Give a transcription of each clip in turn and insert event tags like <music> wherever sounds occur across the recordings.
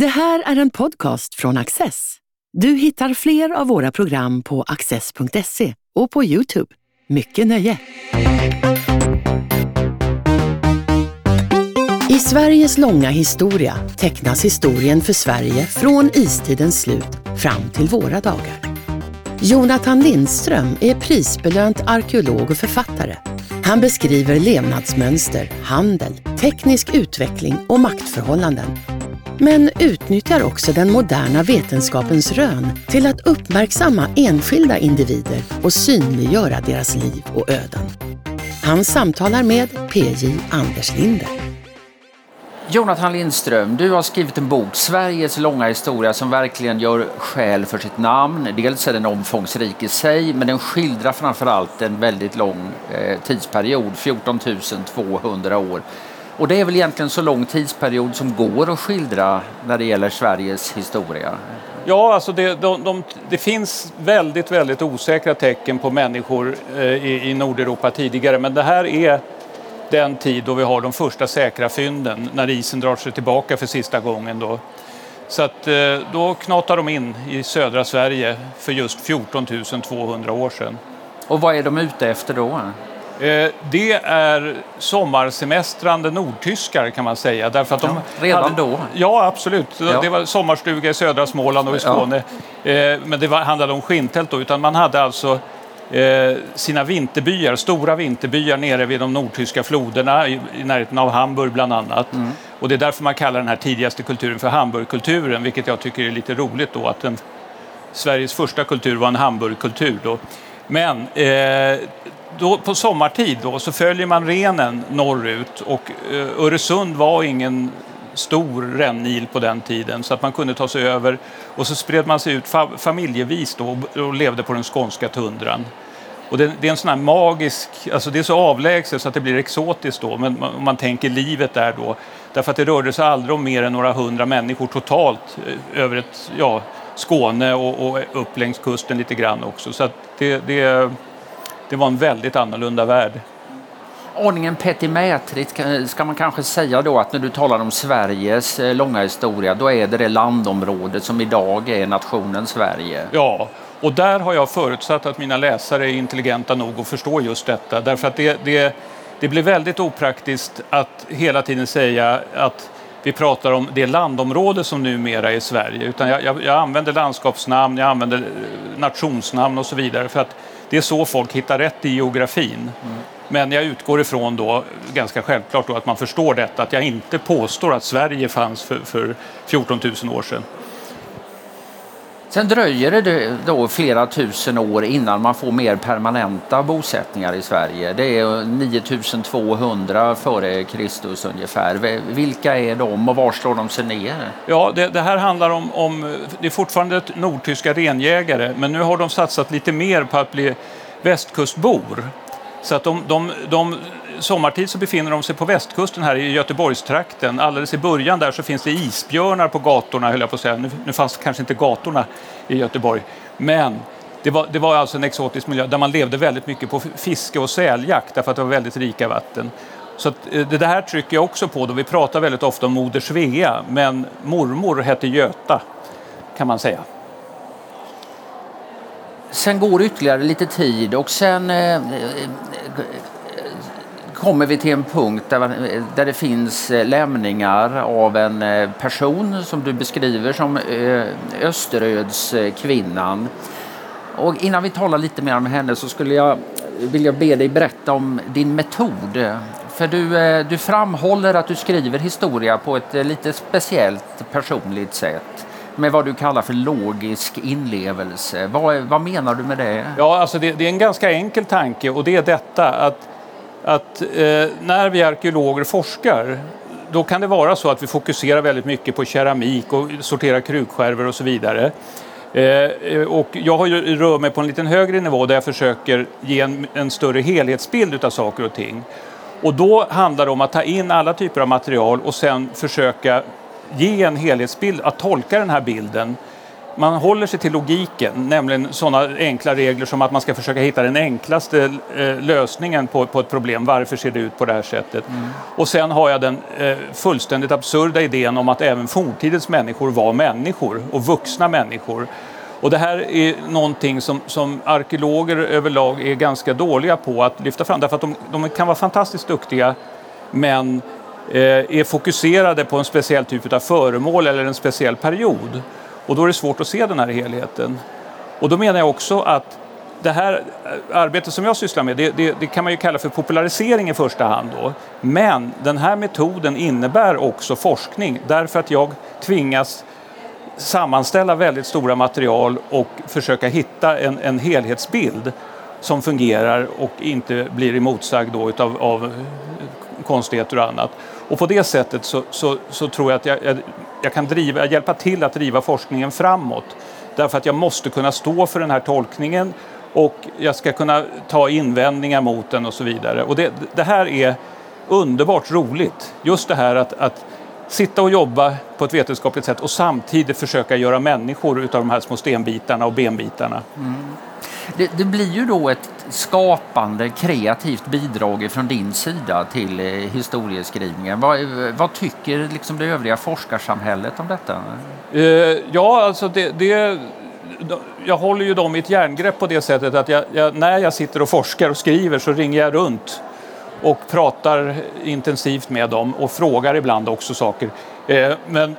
Det här är en podcast från Access. Du hittar fler av våra program på access.se och på Youtube. Mycket nöje! I Sveriges långa historia tecknas historien för Sverige från istidens slut fram till våra dagar. Jonathan Lindström är prisbelönt arkeolog och författare. Han beskriver levnadsmönster, handel, teknisk utveckling och maktförhållanden men utnyttjar också den moderna vetenskapens rön till att uppmärksamma enskilda individer och synliggöra deras liv och öden. Han samtalar med PJ Anders Linder. Jonathan Lindström, du har skrivit en bok, Sveriges långa historia, som verkligen gör skäl för sitt namn. Dels är den omfångsrik i sig, men den skildrar framförallt en väldigt lång eh, tidsperiod, 14 200 år. Och det är väl egentligen så lång tidsperiod som går att skildra när det gäller Sveriges historia? Ja, alltså det, de, de, det finns väldigt, väldigt osäkra tecken på människor eh, i, i Nordeuropa tidigare, men det här är den tid då vi har de första säkra fynden, när isen drar sig tillbaka för sista gången. Då. Så att, eh, då knatar de in i södra Sverige för just 14 200 år sedan. Och vad är de ute efter då? Eh, det är sommarsemestrande nordtyskar kan man säga. Därför att de ja, redan hade, då? Ja, absolut. Ja. Det var sommarstuga i södra Småland och i Skåne. Ja. Eh, men det handlade om skinntält då, utan man hade alltså eh, sina vinterbyar, stora vinterbyar nere vid de nordtyska floderna i, i närheten av Hamburg bland annat. Mm. Och det är därför man kallar den här tidigaste kulturen för Hamburgkulturen, vilket jag tycker är lite roligt då att den, Sveriges första kultur var en Hamburgkultur. Då. Men eh, då, på sommartid då, så följer man renen norrut och eh, Öresund var ingen stor rännil på den tiden så att man kunde ta sig över och så spred man sig ut fa familjevis då och levde på den skånska tundran. Och det, det, är en sån här magisk, alltså det är så avlägset så att det blir exotiskt då, men om man tänker livet där då. Därför att det rörde sig aldrig om mer än några hundra människor totalt eh, över ett, ja, Skåne och, och upp längs kusten lite grann också. Så att det, det det var en väldigt annorlunda värld. Ordningen petimätrigt ska man kanske säga då att när du talar om Sveriges eh, långa historia då är det det landområdet som idag är nationen Sverige. Ja, och där har jag förutsatt att mina läsare är intelligenta nog att förstå just detta därför att det, det, det blir väldigt opraktiskt att hela tiden säga att vi pratar om det landområde som numera är Sverige utan jag, jag, jag använder landskapsnamn, jag använder eh, nationsnamn och så vidare för att det är så folk hittar rätt i geografin. Mm. Men jag utgår ifrån då, ganska självklart då, att man förstår detta, att jag inte påstår att Sverige fanns för, för 14 000 år sedan. Sen dröjer det då flera tusen år innan man får mer permanenta bosättningar i Sverige. Det är 9200 före Kristus ungefär. Vilka är de och var slår de sig ner? Ja, det, det här handlar om, om, det är fortfarande nordtyska renjägare, men nu har de satsat lite mer på att bli västkustbor. Så att de, de, de sommartid så befinner de sig på västkusten här i Göteborgstrakten. Alldeles i början där så finns det isbjörnar på gatorna, höll jag på att säga. Nu, nu fanns kanske inte gatorna i Göteborg, men det var, det var alltså en exotisk miljö där man levde väldigt mycket på fiske och säljakt därför att det var väldigt rika vatten. Så att, eh, det här trycker jag också på då vi pratar väldigt ofta om Moder Svea, men mormor hette Göta kan man säga. Sen går ytterligare lite tid och sen eh, eh, eh kommer vi till en punkt där, där det finns eh, lämningar av en eh, person som du beskriver som Österöds Österödskvinnan. Och innan vi talar lite mer om henne så skulle jag vilja be dig berätta om din metod. För du, du framhåller att du skriver historia på ett lite speciellt personligt sätt med vad du kallar för logisk inlevelse. Vad, vad menar du med det? Ja, alltså det, det, är en ganska enkel tanke och det är detta att att eh, när vi arkeologer forskar då kan det vara så att vi fokuserar väldigt mycket på keramik och sorterar krukskärvor och så vidare. Eh, och jag har ju, rör mig på en lite högre nivå där jag försöker ge en, en större helhetsbild av saker och ting. Och då handlar det om att ta in alla typer av material och sen försöka ge en helhetsbild, att tolka den här bilden man håller sig till logiken, nämligen sådana enkla regler som att man ska försöka hitta den enklaste eh, lösningen på, på ett problem. Varför ser det ut på det här sättet? Mm. Och sen har jag den eh, fullständigt absurda idén om att även forntidens människor var människor och vuxna människor. Och det här är någonting som, som arkeologer överlag är ganska dåliga på att lyfta fram därför att de, de kan vara fantastiskt duktiga men eh, är fokuserade på en speciell typ av föremål eller en speciell period. Och då är det svårt att se den här helheten. Och då menar jag också att det här eh, arbetet som jag sysslar med, det, det, det, kan man ju kalla för popularisering i första hand då. Men den här metoden innebär också forskning därför att jag tvingas sammanställa väldigt stora material och försöka hitta en, en helhetsbild som fungerar och inte blir emotsagd då utav, av konstigheter och annat. Och på det sättet så, så, så tror jag att jag, jag, jag kan driva, hjälpa till att driva forskningen framåt. Därför att jag måste kunna stå för den här tolkningen och jag ska kunna ta invändningar mot den och så vidare. Och det, det här är underbart roligt. Just det här att, att sitta och jobba på ett vetenskapligt sätt och samtidigt försöka göra människor av de här små stenbitarna och benbitarna. Mm. Det, det, blir ju då ett skapande, kreativt bidrag från din sida till eh, historieskrivningen. Vad, vad tycker liksom det övriga forskarsamhället om detta? Eh, ja, alltså det, det, jag håller ju dem i ett järngrepp på det sättet att jag, jag, när jag sitter och forskar och skriver så ringer jag runt och pratar intensivt med dem och frågar ibland också saker. Eh, men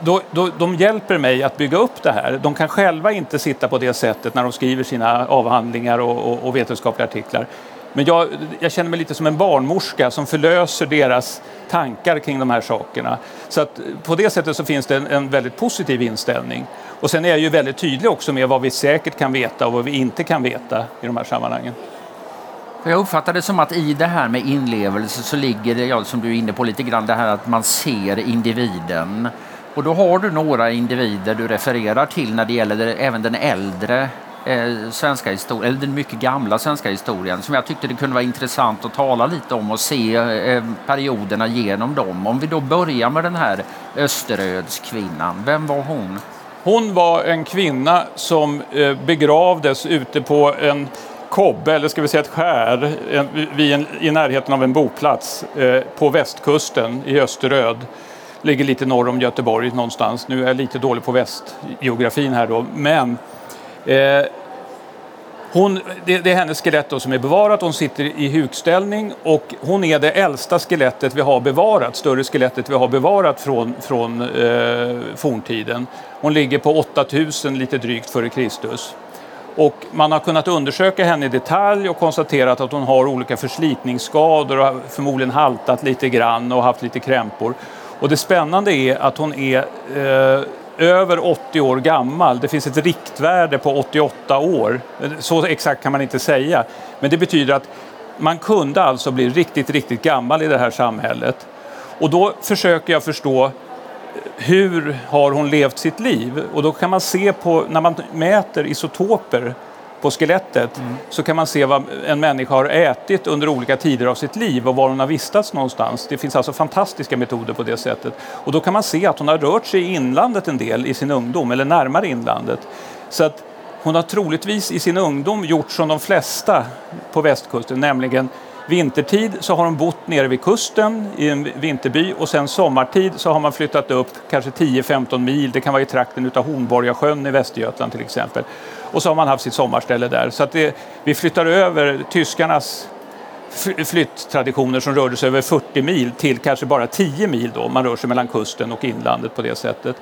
då, då, de hjälper mig att bygga upp det här. De kan själva inte sitta på det sättet när de skriver sina avhandlingar och, och, och vetenskapliga artiklar. Men jag, jag, känner mig lite som en barnmorska som förlöser deras tankar kring de här sakerna. Så att på det sättet så finns det en, en, väldigt positiv inställning. Och sen är jag ju väldigt tydlig också med vad vi säkert kan veta och vad vi inte kan veta i de här sammanhangen. Jag uppfattar det som att i det här med inlevelse så ligger det, ja, som du är inne på lite grann, det här att man ser individen. Och då har du några individer du refererar till när det gäller även den äldre eh, svenska historien, eller den mycket gamla svenska historien som jag tyckte det kunde vara intressant att tala lite om och se eh, eh perioderna genom dem. Om vi då börjar med den här Österödskvinnan, vem var hon? Hon var en kvinna som eh, begravdes ute på en kobbe, eller ska vi säga ett skär, vid en, i närheten av en boplats eh, på västkusten i Österöd. Ligger lite norr om Göteborg någonstans. Nu är jag lite dålig på västgeografin här då, men eh, hon, det, det, är hennes skelett då som är bevarat. Hon sitter i hukställning och hon är det äldsta skelettet vi har bevarat, större skelettet vi har bevarat från, från eh, forntiden. Hon ligger på 8000 lite drygt före Kristus. Och man har kunnat undersöka henne i detalj och konstaterat att hon har olika förslitningsskador och förmodligen haltat lite grann och haft lite krämpor. Och det spännande är att hon är eh, över 80 år gammal. Det finns ett riktvärde på 88 år. Så exakt kan man inte säga. Men det betyder att man kunde alltså bli riktigt, riktigt gammal i det här samhället. Och då försöker jag förstå eh, hur har hon levt sitt liv? Och då kan man se på, när man mäter isotoper på skelettet mm. så kan man se vad en människa har ätit under olika tider av sitt liv och var hon har vistats någonstans. Det finns alltså fantastiska metoder på det sättet. Och då kan man se att hon har rört sig i inlandet en del i sin ungdom, eller närmare inlandet. Så att hon har troligtvis i sin ungdom gjort som de flesta på västkusten, nämligen Vintertid så har de bott nere vid kusten i en vinterby och sen sommartid så har man flyttat upp kanske 10-15 mil. Det kan vara i trakten utav Hornborgasjön i Västergötland till exempel. Och så har man haft sitt sommarställe där. Så att det, vi flyttar över tyskarnas flytttraditioner som rörde sig över 40 mil till kanske bara 10 mil då. Man rör sig mellan kusten och inlandet på det sättet.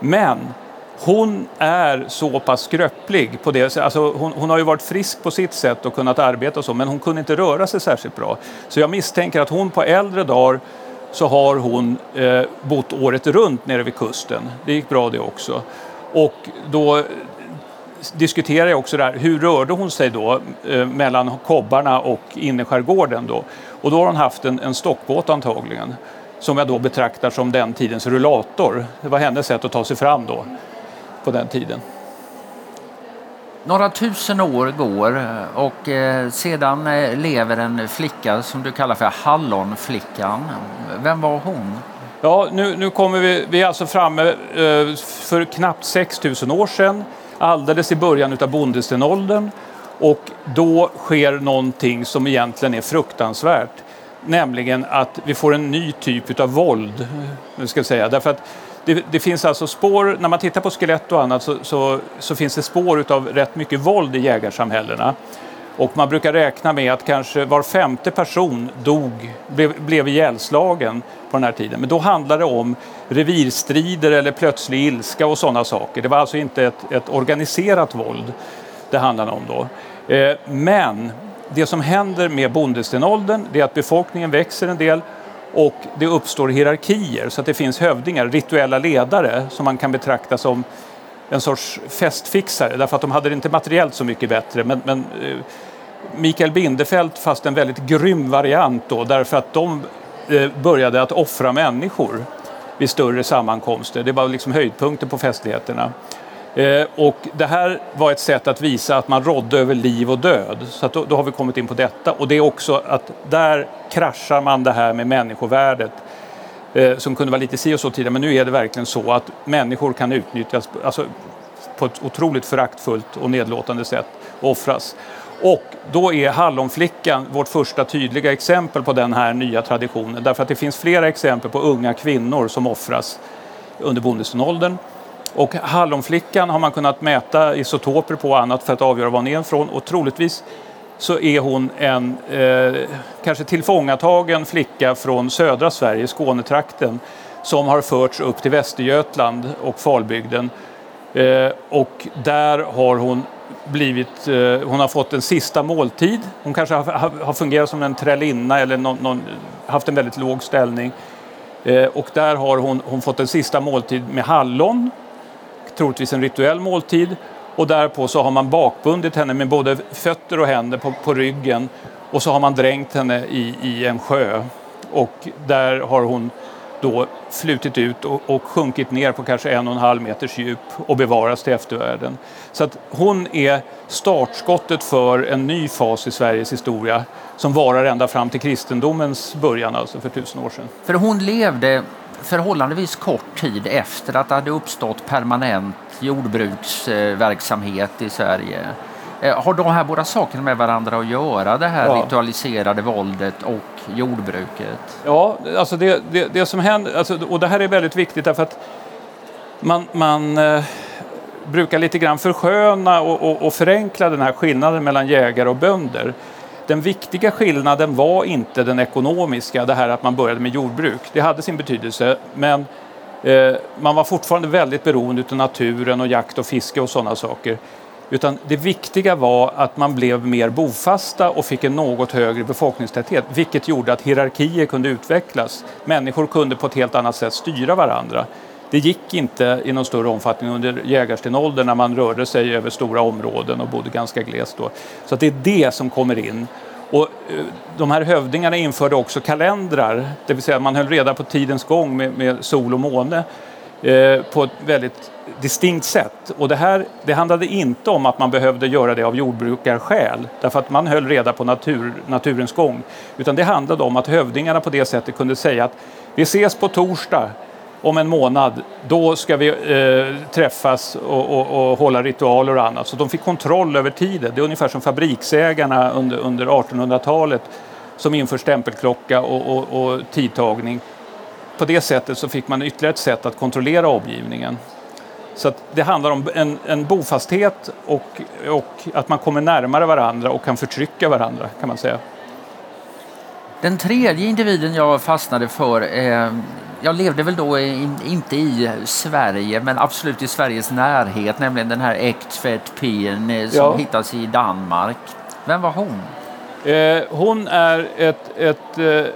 Men hon är så pass skröplig på det alltså hon, hon, har ju varit frisk på sitt sätt och kunnat arbeta och så, men hon kunde inte röra sig särskilt bra. Så jag misstänker att hon på äldre dagar så har hon eh, bott året runt nere vid kusten. Det gick bra det också. Och då diskuterar jag också där, hur rörde hon sig då eh, mellan kobbarna och innerskärgården då? Och då har hon haft en, en stockbåt antagligen som jag då betraktar som den tidens rullator. Det var hennes sätt att ta sig fram då på den tiden. Några tusen år går och eh, sedan eh, lever en flicka som du kallar för Hallonflickan. Vem var hon? Ja, nu, nu kommer vi, vi är alltså framme eh, för knappt 6000 år sedan, alldeles i början av bondestenåldern. Och då sker någonting som egentligen är fruktansvärt, nämligen att vi får en ny typ av våld. Ska jag säga. Därför att det, det, finns alltså spår, när man tittar på skelett och annat så, så, så finns det spår av rätt mycket våld i jägarsamhällena. Och man brukar räkna med att kanske var femte person dog, blev, blev ihjälslagen på den här tiden. Men då handlade det om revirstrider eller plötslig ilska och sådana saker. Det var alltså inte ett, ett organiserat våld det handlade om då. Eh, men det som händer med bondestenåldern är att befolkningen växer en del och det uppstår hierarkier så att det finns hövdingar, rituella ledare som man kan betrakta som en sorts festfixare därför att de hade det inte materiellt så mycket bättre men, men eh, Mikael Bindefeld fast en väldigt grym variant då därför att de eh, började att offra människor vid större sammankomster. Det var liksom höjdpunkten på festligheterna. Eh, och det här var ett sätt att visa att man rådde över liv och död. Så då, då, har vi kommit in på detta. Och det är också att där kraschar man det här med människovärdet eh, som kunde vara lite si och så tidigare. Men nu är det verkligen så att människor kan utnyttjas alltså, på ett otroligt föraktfullt och nedlåtande sätt och offras. Och då är Hallonflickan vårt första tydliga exempel på den här nya traditionen. Därför att det finns flera exempel på unga kvinnor som offras under bondestenåldern. Och Hallonflickan har man kunnat mäta isotoper på och annat för att avgöra var hon är ifrån och troligtvis så är hon en eh, kanske tillfångatagen flicka från södra Sverige, Skånetrakten, som har förts upp till Västergötland och Falbygden. Eh, och där har hon blivit, eh, hon har fått en sista måltid. Hon kanske har, har fungerat som en trällinna eller någon, någon, haft en väldigt låg ställning. Eh, och där har hon, hon fått en sista måltid med hallon troligtvis en rituell måltid och därpå så har man bakbundit henne med både fötter och händer på, på ryggen och så har man dränkt henne i, i en sjö och där har hon då flutit ut och, och sjunkit ner på kanske en och en halv meters djup och bevaras till eftervärlden. Så att hon är startskottet för en ny fas i Sveriges historia som varar ända fram till kristendomens början, alltså för tusen år sedan. För hon levde förhållandevis kort tid efter att det hade uppstått permanent jordbruksverksamhet i Sverige. Eh, har de här båda sakerna med varandra att göra, det här ja. ritualiserade våldet och jordbruket? Ja, alltså det, det, det som händer, alltså, och det här är väldigt viktigt därför att man, man eh, brukar lite grann försköna och, och, och förenkla den här skillnaden mellan jägare och bönder. Den viktiga skillnaden var inte den ekonomiska, det här att man började med jordbruk. Det hade sin betydelse, men eh, man var fortfarande väldigt beroende av naturen och jakt och fiske och sådana saker. Utan det viktiga var att man blev mer bofasta och fick en något högre befolkningstäthet, vilket gjorde att hierarkier kunde utvecklas. Människor kunde på ett helt annat sätt styra varandra. Det gick inte i någon större omfattning under jägarstenåldern när man rörde sig över stora områden och bodde ganska glest då. Så det är det som kommer in. Och eh, de här hövdingarna införde också kalendrar, det vill säga man höll reda på tidens gång med, med sol och måne eh, på ett väldigt distinkt sätt. Och det här det handlade inte om att man behövde göra det av jordbrukarskäl, därför att man höll reda på natur, naturens gång. Utan det handlade om att hövdingarna på det sättet kunde säga att vi ses på torsdag om en månad, då ska vi eh, träffas och, och, och, hålla ritualer och annat. Så de fick kontroll över tiden. Det är ungefär som fabriksägarna under, under 1800-talet som inför stämpelklocka och, och, och tidtagning. På det sättet så fick man ytterligare ett sätt att kontrollera omgivningen. Så det handlar om en, en bofasthet och, och att man kommer närmare varandra och kan förtrycka varandra kan man säga. Den tredje individen jag fastnade för, eh, jag levde väl då in, inte i Sverige men absolut i Sveriges närhet, nämligen den här Ektvedt Pien eh, som ja. hittas i Danmark. Vem var hon? Eh, hon är ett, ett eh,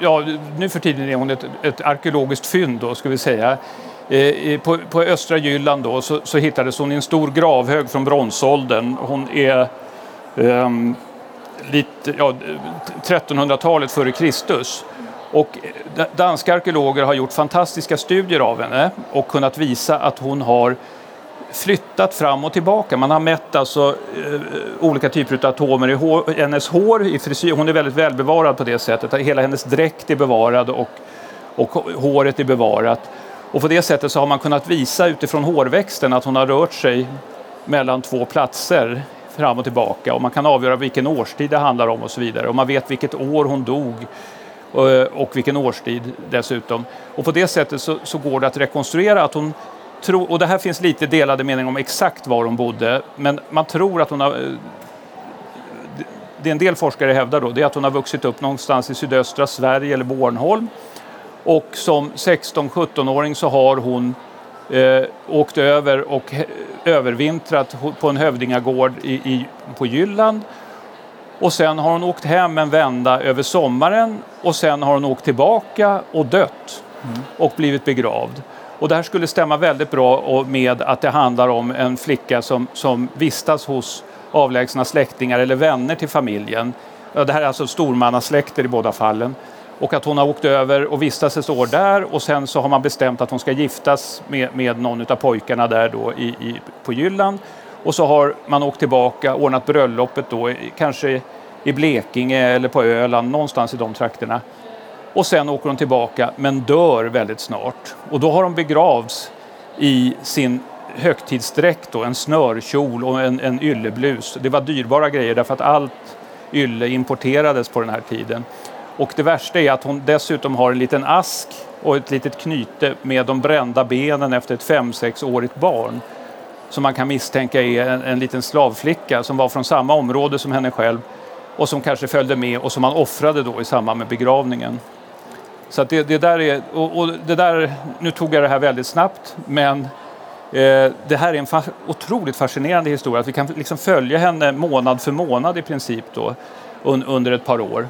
ja, nu för tiden är hon ett, ett arkeologiskt fynd då, ska vi säga. Eh, på, på, östra Jylland då, så, så hittades hon i en stor gravhög från bronsåldern. Hon är um, lite, ja, 1300-talet före Kristus. Och eh, danska arkeologer har gjort fantastiska studier av henne och kunnat visa att hon har flyttat fram och tillbaka. Man har mätt alltså, eh, olika typer av atomer i hår, hennes hår, i frisyr. Hon är väldigt välbevarad på det sättet. Hela hennes dräkt är bevarad och och håret är bevarat. Och på det sättet så har man kunnat visa utifrån hårväxten att hon har rört sig mellan två platser fram och tillbaka och man kan avgöra vilken årstid det handlar om och så vidare. Och man vet vilket år hon dog Eh, och vilken årstid dessutom. Och på det sättet så, så går det att rekonstruera att hon tror, och det här finns lite delade meningar om exakt var hon bodde, men man tror att hon har eh, det en del forskare hävdar då, det är att hon har vuxit upp någonstans i sydöstra Sverige eller Bornholm. Och som 16-17-åring så har hon eh, åkt över och övervintrat på en hövdingagård i, i, på Jylland. Och sen har hon åkt hem en vända över sommaren och sen har hon åkt tillbaka och dött mm. och blivit begravd. Och det här skulle stämma väldigt bra med att det handlar om en flicka som, som vistas hos avlägsna släktingar eller vänner till familjen. Det här är alltså stormannasläkter i båda fallen. Och att hon har åkt över och vistats ett år där och sen så har man bestämt att hon ska giftas med, med någon av pojkarna där då i, i, på Jylland. Och så har man åkt tillbaka, ordnat bröllopet då, kanske i Blekinge eller på Öland, någonstans i de trakterna. Och sen åker hon tillbaka men dör väldigt snart. Och då har hon begravts i sin högtidsdräkt, då, en snörkjol och en, en ylleblus. Det var dyrbara grejer därför att allt ylle importerades på den här tiden. Och det värsta är att hon dessutom har en liten ask och ett litet knyte med de brända benen efter ett 5–6-årigt barn som man kan misstänka är en, en liten slavflicka som var från samma område som henne själv och som kanske följde med och som man offrade då i samband med begravningen. Så det, det, där är, och, och, det där, nu tog jag det här väldigt snabbt, men eh, det här är en fa otroligt fascinerande historia. Att vi kan liksom följa henne månad för månad i princip då, un, under ett par år.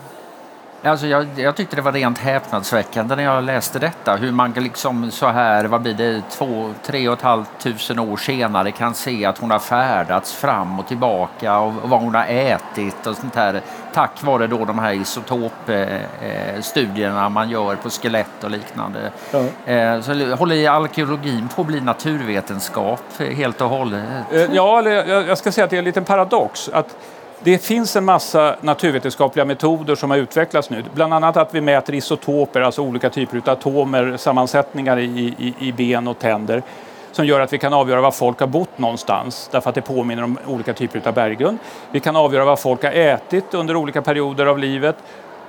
Alltså jag, jag, tyckte det var rent häpnadsväckande när jag läste detta. Hur man liksom så här, vad blir det, två, tre och ett halvt tusen år senare kan se att hon har färdats fram och tillbaka och, och vad hon har ätit och sånt här. Tack vare då de här isotopstudierna eh, man gör på skelett och liknande. Ja. Eh, så håller arkeologin på att bli naturvetenskap helt och hållet? Eh, ja, jag ska säga att det är en liten paradox. Att det finns en massa naturvetenskapliga metoder som har utvecklats nu. Bland annat att vi mäter isotoper, alltså olika typer av atomer, sammansättningar i, i, i ben och tänder som gör att vi kan avgöra var folk har bott någonstans därför att det påminner om olika typer av berggrund. Vi kan avgöra vad folk har ätit under olika perioder av livet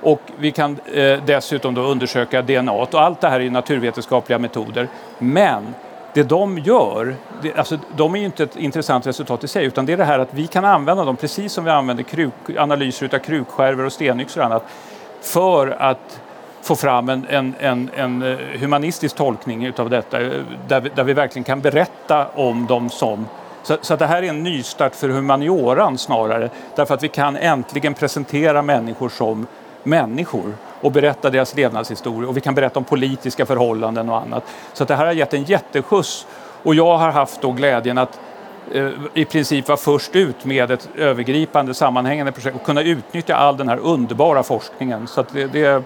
och vi kan eh, dessutom då undersöka DNA. Och allt det här är naturvetenskapliga metoder. Men det de gör, det, alltså, de är ju inte ett intressant resultat i sig utan det är det här att vi kan använda dem precis som vi använder kruk, analyser av krukskärvor och stenyxor och annat för att få fram en, en, en, en eh, humanistisk tolkning utav detta eh, där vi, där vi verkligen kan berätta om dem som så, så det här är en nystart för humanioran snarare därför att vi kan äntligen presentera människor som människor och berätta deras levnadshistoria och vi kan berätta om politiska förhållanden och annat. Så det här har gett en jätteskjuts och jag har haft då glädjen att eh, i princip vara först ut med ett övergripande sammanhängande projekt och kunna utnyttja all den här underbara forskningen. Så det, det,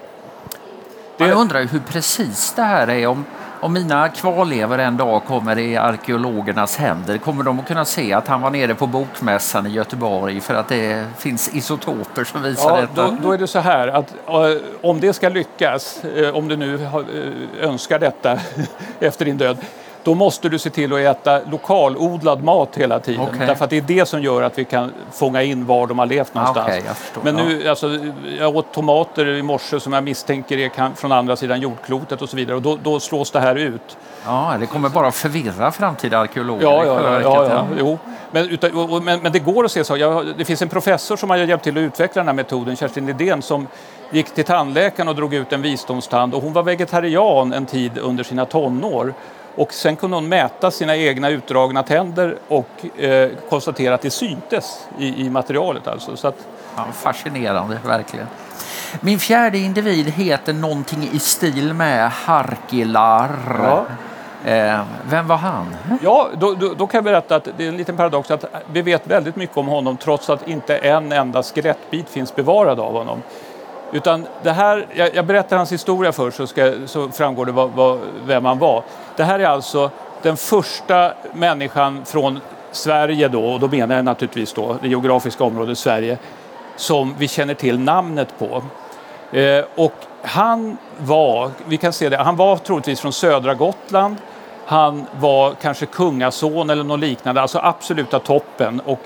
det... Man undrar hur precis det här är. Om, om mina kvarlever en dag kommer i arkeologernas händer, kommer de att kunna se att han var nere på Bokmässan i Göteborg för att det finns isotoper som visar ja, detta? Då, då är det så här att uh, om det ska lyckas, uh, om du nu uh, önskar detta <laughs> efter din död, då måste du se till att äta lokalodlad mat hela tiden. Okay. Därför att det är det som gör att vi kan fånga in var de har levt någonstans. Okay, jag Men nu, ja. alltså, jag åt tomater i morse som jag misstänker är från andra sidan jordklotet och så vidare och då, då slås det här ut. Ja, det kommer bara förvirra framtida arkeologer. Ja, ja, ja, ja, ja, jo. Men, utan, men, men, det går att se så. Jag, det finns en professor som har hjälpt till att utveckla den här metoden, Kerstin Lidén, som gick till tandläkaren och drog ut en visdomstand och hon var vegetarian en tid under sina tonår. Och sen kunde hon mäta sina egna utdragna tänder och eh, konstatera att det syntes i, i materialet. Alltså. Så att... ja, fascinerande, verkligen. Min fjärde individ heter någonting i stil med Harkilar. Ja. Eh, vem var han? Ja, då, då, då, kan jag berätta att det är en liten paradox att vi vet väldigt mycket om honom trots att inte en enda skelettbit finns bevarad av honom. Utan det här, jag, jag berättar hans historia först så, ska, så framgår det vad, vad, vem han var. Det här är alltså den första människan från Sverige då, och då menar jag naturligtvis då det geografiska området Sverige, som vi känner till namnet på. Eh, och han var, vi kan se det, han var troligtvis från södra Gotland. Han var kanske kungason eller något liknande, alltså absoluta toppen. Och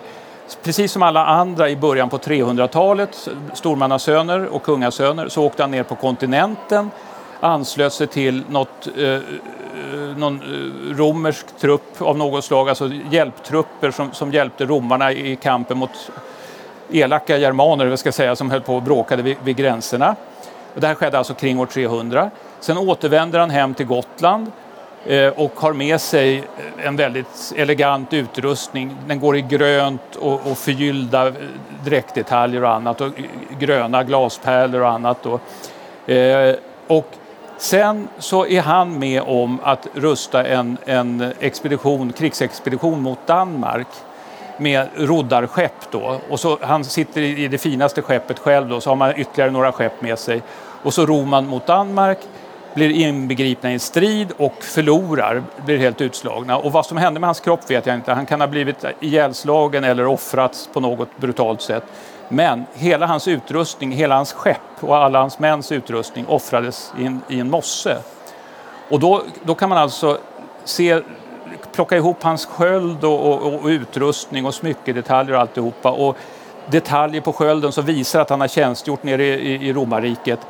precis som alla andra i början på 300-talet, stormannasöner och kungasöner, så åkte han ner på kontinenten, anslöt sig till något, eh, eh någon eh, romersk trupp av något slag, alltså hjälptrupper som, som hjälpte romarna i kampen mot elaka germaner, ska säga, som höll på och bråkade vid, vid gränserna. Och det här skedde alltså kring år 300. Sen återvänder han hem till Gotland Eh, och har med sig en väldigt elegant utrustning. Den går i grönt och, och förgyllda eh, dräktdetaljer och annat och eh, gröna glaspärlor och annat. Då. Och sen så är han med om att rusta en, en expedition, krigsexpedition mot Danmark med roddarskepp då. Och så, han sitter i det finaste skeppet själv då, så har man ytterligare några skepp med sig. Och så ror man mot Danmark, blir inbegripna i en strid och förlorar, blir helt utslagna. Och vad som hände med hans kropp vet jag inte. Han kan ha blivit ihjälslagen eller offrats på något brutalt sätt. Men hela hans utrustning, hela hans skepp och alla hans mäns utrustning offrades i en, i en mosse. Och då, då kan man alltså se plocka ihop hans sköld och, och, och utrustning och smyckedetaljer och alltihopa. Och detaljer på skölden som visar att han har tjänstgjort nere i, i, i romarriket.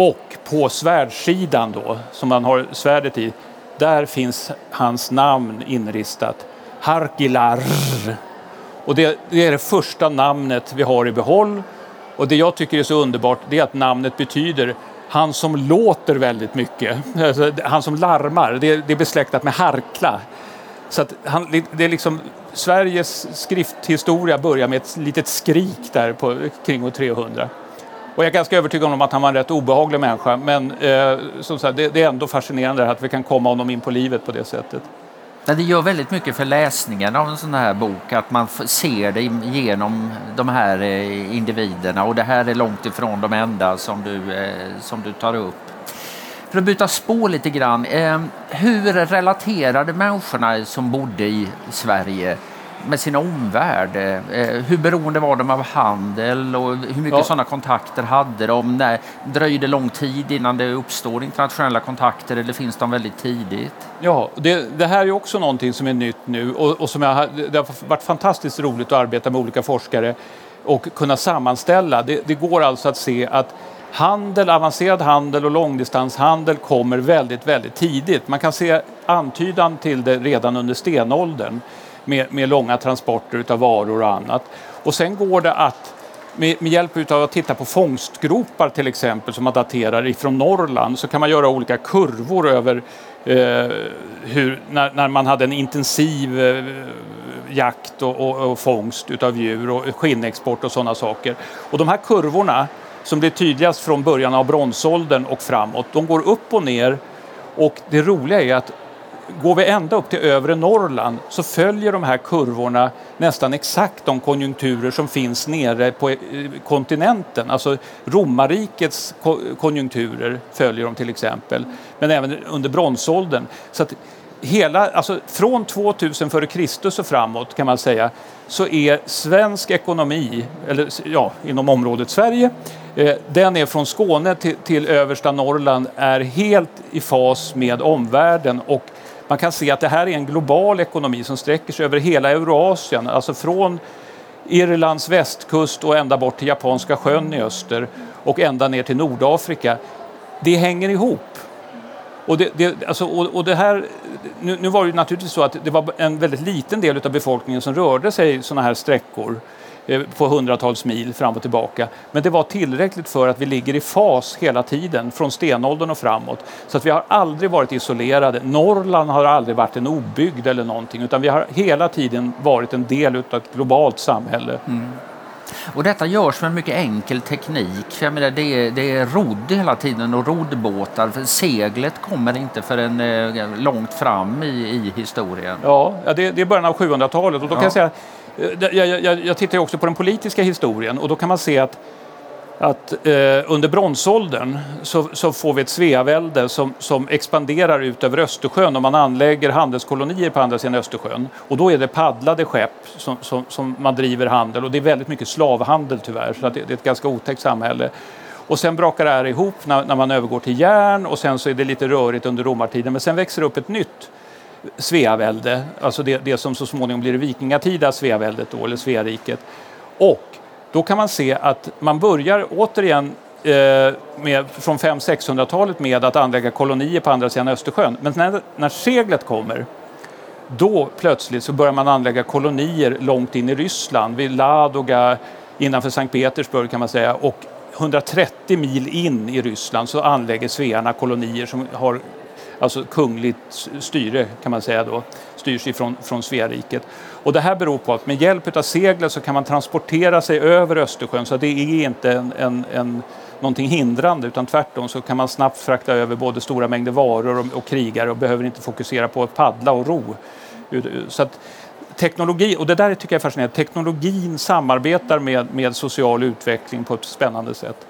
Och på svärdssidan då, som han har svärdet i, där finns hans namn inristat. Harkilar. Och det, det, är det första namnet vi har i behåll. Och det jag tycker är så underbart det är att namnet betyder han som låter väldigt mycket. <laughs> Alltså, han som larmar. Det, det är besläktat med harkla. Så att han, det är liksom, Sveriges skrifthistoria börjar med ett litet skrik där på, kring år 300. Och jag är ganska övertygad om att han var en rätt obehaglig människa men eh, som sagt, det, det, är ändå fascinerande att vi kan komma honom in på livet på det sättet. Det gör väldigt mycket för läsningen av en sån här bok att man ser det genom de här eh, individerna och det här är långt ifrån de enda som du, eh, som du tar upp. För att byta spår lite grann, eh, hur relaterade människorna som bodde i Sverige med sin omvärld? Eh, hur beroende var de av handel och hur mycket ja. sådana kontakter hade de? När, dröjde lång tid innan det uppstår internationella kontakter eller finns de väldigt tidigt? Ja, det, det här är också någonting som är nytt nu och, och som jag, det har varit fantastiskt roligt att arbeta med olika forskare och kunna sammanställa. Det, det går alltså att se att handel, avancerad handel och långdistanshandel kommer väldigt, väldigt tidigt. Man kan se antydan till det redan under stenåldern med, med långa transporter av varor och annat. Och sen går det att med, med, hjälp av att titta på fångstgropar till exempel som man daterar ifrån Norrland så kan man göra olika kurvor över eh, hur, när, när, man hade en intensiv eh, jakt och, och, och fångst utav djur och skinnexport och sådana saker. Och de här kurvorna som blir tydligast från början av bronsåldern och framåt, de går upp och ner och det roliga är att Går vi ända upp till övre Norrland så följer de här kurvorna nästan exakt de konjunkturer som finns nere på eh, kontinenten. Alltså romarrikets konjunkturer följer de till exempel, men även under bronsåldern. Så att hela, alltså från 2000 f.Kr. Och framåt kan man säga så är svensk ekonomi, eller ja, inom området Sverige, eh, den är från Skåne till, till översta Norrland är helt i fas med omvärlden och man kan se att det här är en global ekonomi som sträcker sig över hela Eurasien, alltså från Irlands västkust och ända bort till Japanska sjön i öster och ända ner till Nordafrika. Det hänger ihop. Och det, det, alltså, och, och det här, nu, nu, var det naturligtvis så att det var en väldigt liten del av befolkningen som rörde sig sådana här sträckor. Eh, på hundratals mil fram och tillbaka. Men det var tillräckligt för att vi ligger i fas hela tiden, från stenåldern och framåt. Så att vi har aldrig varit isolerade. Norrland har aldrig varit en obygd eller någonting, utan vi har hela tiden varit en del av ett globalt samhälle. Mm. Och detta görs med mycket enkel teknik. Jag menar, det, är, det är rodd hela tiden och roddbåtar. Seglet kommer inte förrän eh, långt fram i, i historien. Ja, det, det är början av 700-talet och då ja. kan jag säga Eh, jag, jag, jag tittar också på den politiska historien och då kan man se att att eh, under bronsåldern så, så, får vi ett Sveavälde som, som expanderar ut över Östersjön och man anlägger handelskolonier på andra sidan Östersjön. Och då är det paddlade skepp som, som, som man driver handel och det är väldigt mycket slavhandel tyvärr så det, det, är ett ganska otäckt samhälle. Och sen brakar det här ihop när, när man övergår till järn och sen så är det lite rörigt under romartiden. Men sen växer det upp ett nytt Sveavälde, alltså det, det som så småningom blir det vikingatida Sveaväldet då, eller Sveariket. Och då kan man se att man börjar återigen eh, med, från 500-600-talet med att anlägga kolonier på andra sidan Östersjön. Men när, när seglet kommer då plötsligt så börjar man anlägga kolonier långt in i Ryssland, vid Ladoga, innanför Sankt Petersburg kan man säga. Och 130 mil in i Ryssland så anlägger svearna kolonier som har alltså kungligt styre kan man säga då, styrs ifrån från Sveariket. Och det här beror på att med hjälp av seglet så kan man transportera sig över Östersjön så det är inte en, en, en någonting hindrande utan tvärtom så kan man snabbt frakta över både stora mängder varor och, och krigare och behöver inte fokusera på att paddla och ro. Så att teknologi, och det där tycker jag är fascinerande, teknologin samarbetar med, med social utveckling på ett spännande sätt.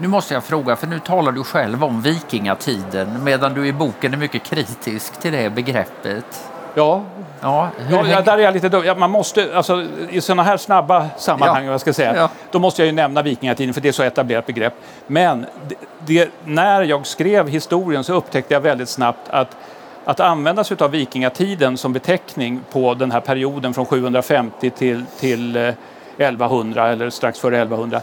Nu måste jag fråga, för nu talar du själv om vikingatiden medan du i boken är mycket kritisk till det begreppet. Ja, ja, ja, där är jag lite dum. Ja, man måste, alltså, I sådana här snabba sammanhang, ja. jag ska säga, ja. då måste jag ju nämna vikingatiden för det är så etablerat begrepp. Men det, det, när jag skrev historien så upptäckte jag väldigt snabbt att att använda sig av vikingatiden som beteckning på den här perioden från 750 till, till 1100 eh, eller strax före 1100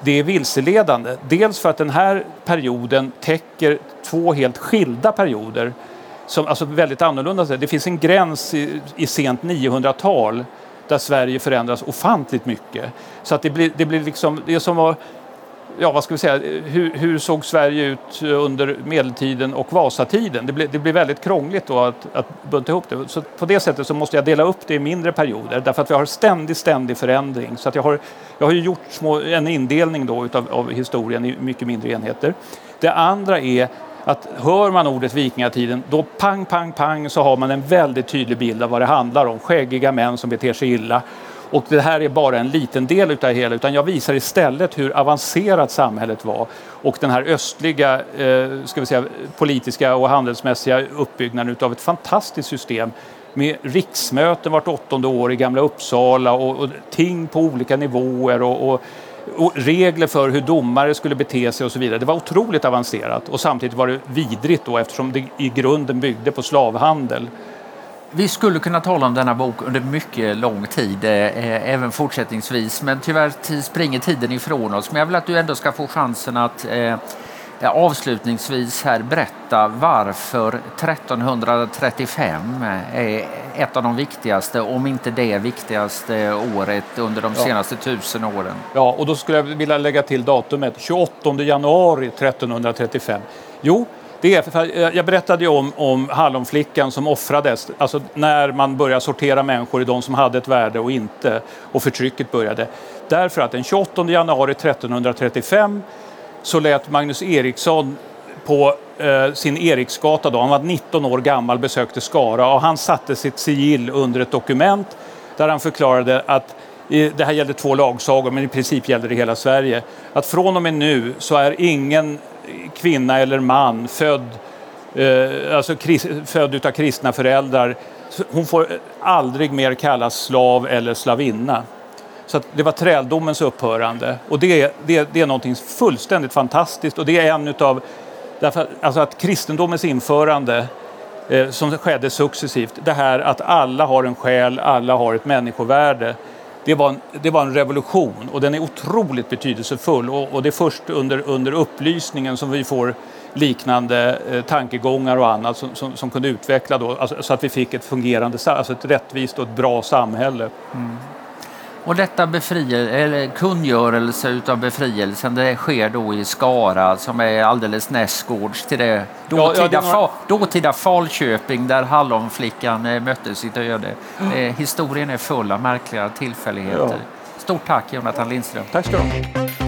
det är vilseledande. Dels för att den här perioden täcker två helt skilda perioder som alltså väldigt annorlunda. Det finns en gräns i, i sent 900-tal där Sverige förändras ofantligt mycket. Så att det blir, det blir liksom, det som var ja, vad ska vi säga, hur, hur, såg Sverige ut under medeltiden och Vasatiden? Det blir, det blir väldigt krångligt då att, att bunta ihop det. Så på det sättet så måste jag dela upp det i mindre perioder därför att vi har ständig, ständig förändring. Så att jag, har, jag har gjort små, en indelning då utav, av historien i mycket mindre enheter. Det andra är att hör man ordet vikingatiden, då pang, pang, pang så har man en väldigt tydlig bild av vad det handlar om. Skäggiga män som beter sig illa och det här är bara en liten del utav det hela utan jag visar istället hur avancerat samhället var och den här östliga eh, ska vi säga, politiska och handelsmässiga uppbyggnaden utav ett fantastiskt system med riksmöten vart åttonde år i Gamla Uppsala och, och ting på olika nivåer och, och, och, regler för hur domare skulle bete sig och så vidare. Det var otroligt avancerat och samtidigt var det vidrigt då eftersom det i grunden byggde på slavhandel. Vi skulle kunna tala om denna bok under mycket lång tid, eh, eh, även fortsättningsvis, men tyvärr springer tiden ifrån oss. Men jag vill att du ändå ska få chansen att eh, avslutningsvis här berätta varför 1335 är ett av de viktigaste, om inte det viktigaste året under de senaste ja. tusen åren. Ja, och då skulle jag vilja lägga till datumet 28 januari 1335. Jo, det är, för jag berättade ju om, om hallonflickan som offrades, alltså när man började sortera människor i de som hade ett värde och inte, och förtrycket började. Därför att den 28 januari 1335 så lät Magnus Eriksson på eh, sin Eriksgata, då, han var 19 år gammal, besökte Skara och han satte sitt sigill under ett dokument där han förklarade att det här gällde två lagsagor, men i princip gällde det hela Sverige. Att från och med nu så är ingen kvinna eller man född, eh, alltså krist, född av kristna föräldrar, hon får aldrig mer kallas slav eller slavinna. Så det var träldomens upphörande. Och det, det, det är något fullständigt fantastiskt och det är en utav, därför, alltså att kristendomens införande eh, som skedde successivt, det här att alla har en själ, alla har ett människovärde det var, en, det var en revolution och den är otroligt betydelsefull och, och det är först under, under upplysningen som vi får liknande eh, tankegångar och annat som, som, som kunde utveckla då, alltså, så att vi fick ett fungerande, alltså ett rättvist och ett bra samhälle. Mm. Och detta befriel, eller kungörelse utav befrielsen det sker då i Skara som är alldeles nästgårds till det dåtida, ja, ja, det var... dåtida Falköping där hallonflickan eh, mötte sitt öde. Mm. Eh, historien är full av märkliga tillfälligheter. Ja. Stort tack Jonathan Lindström. Tack ska du ha.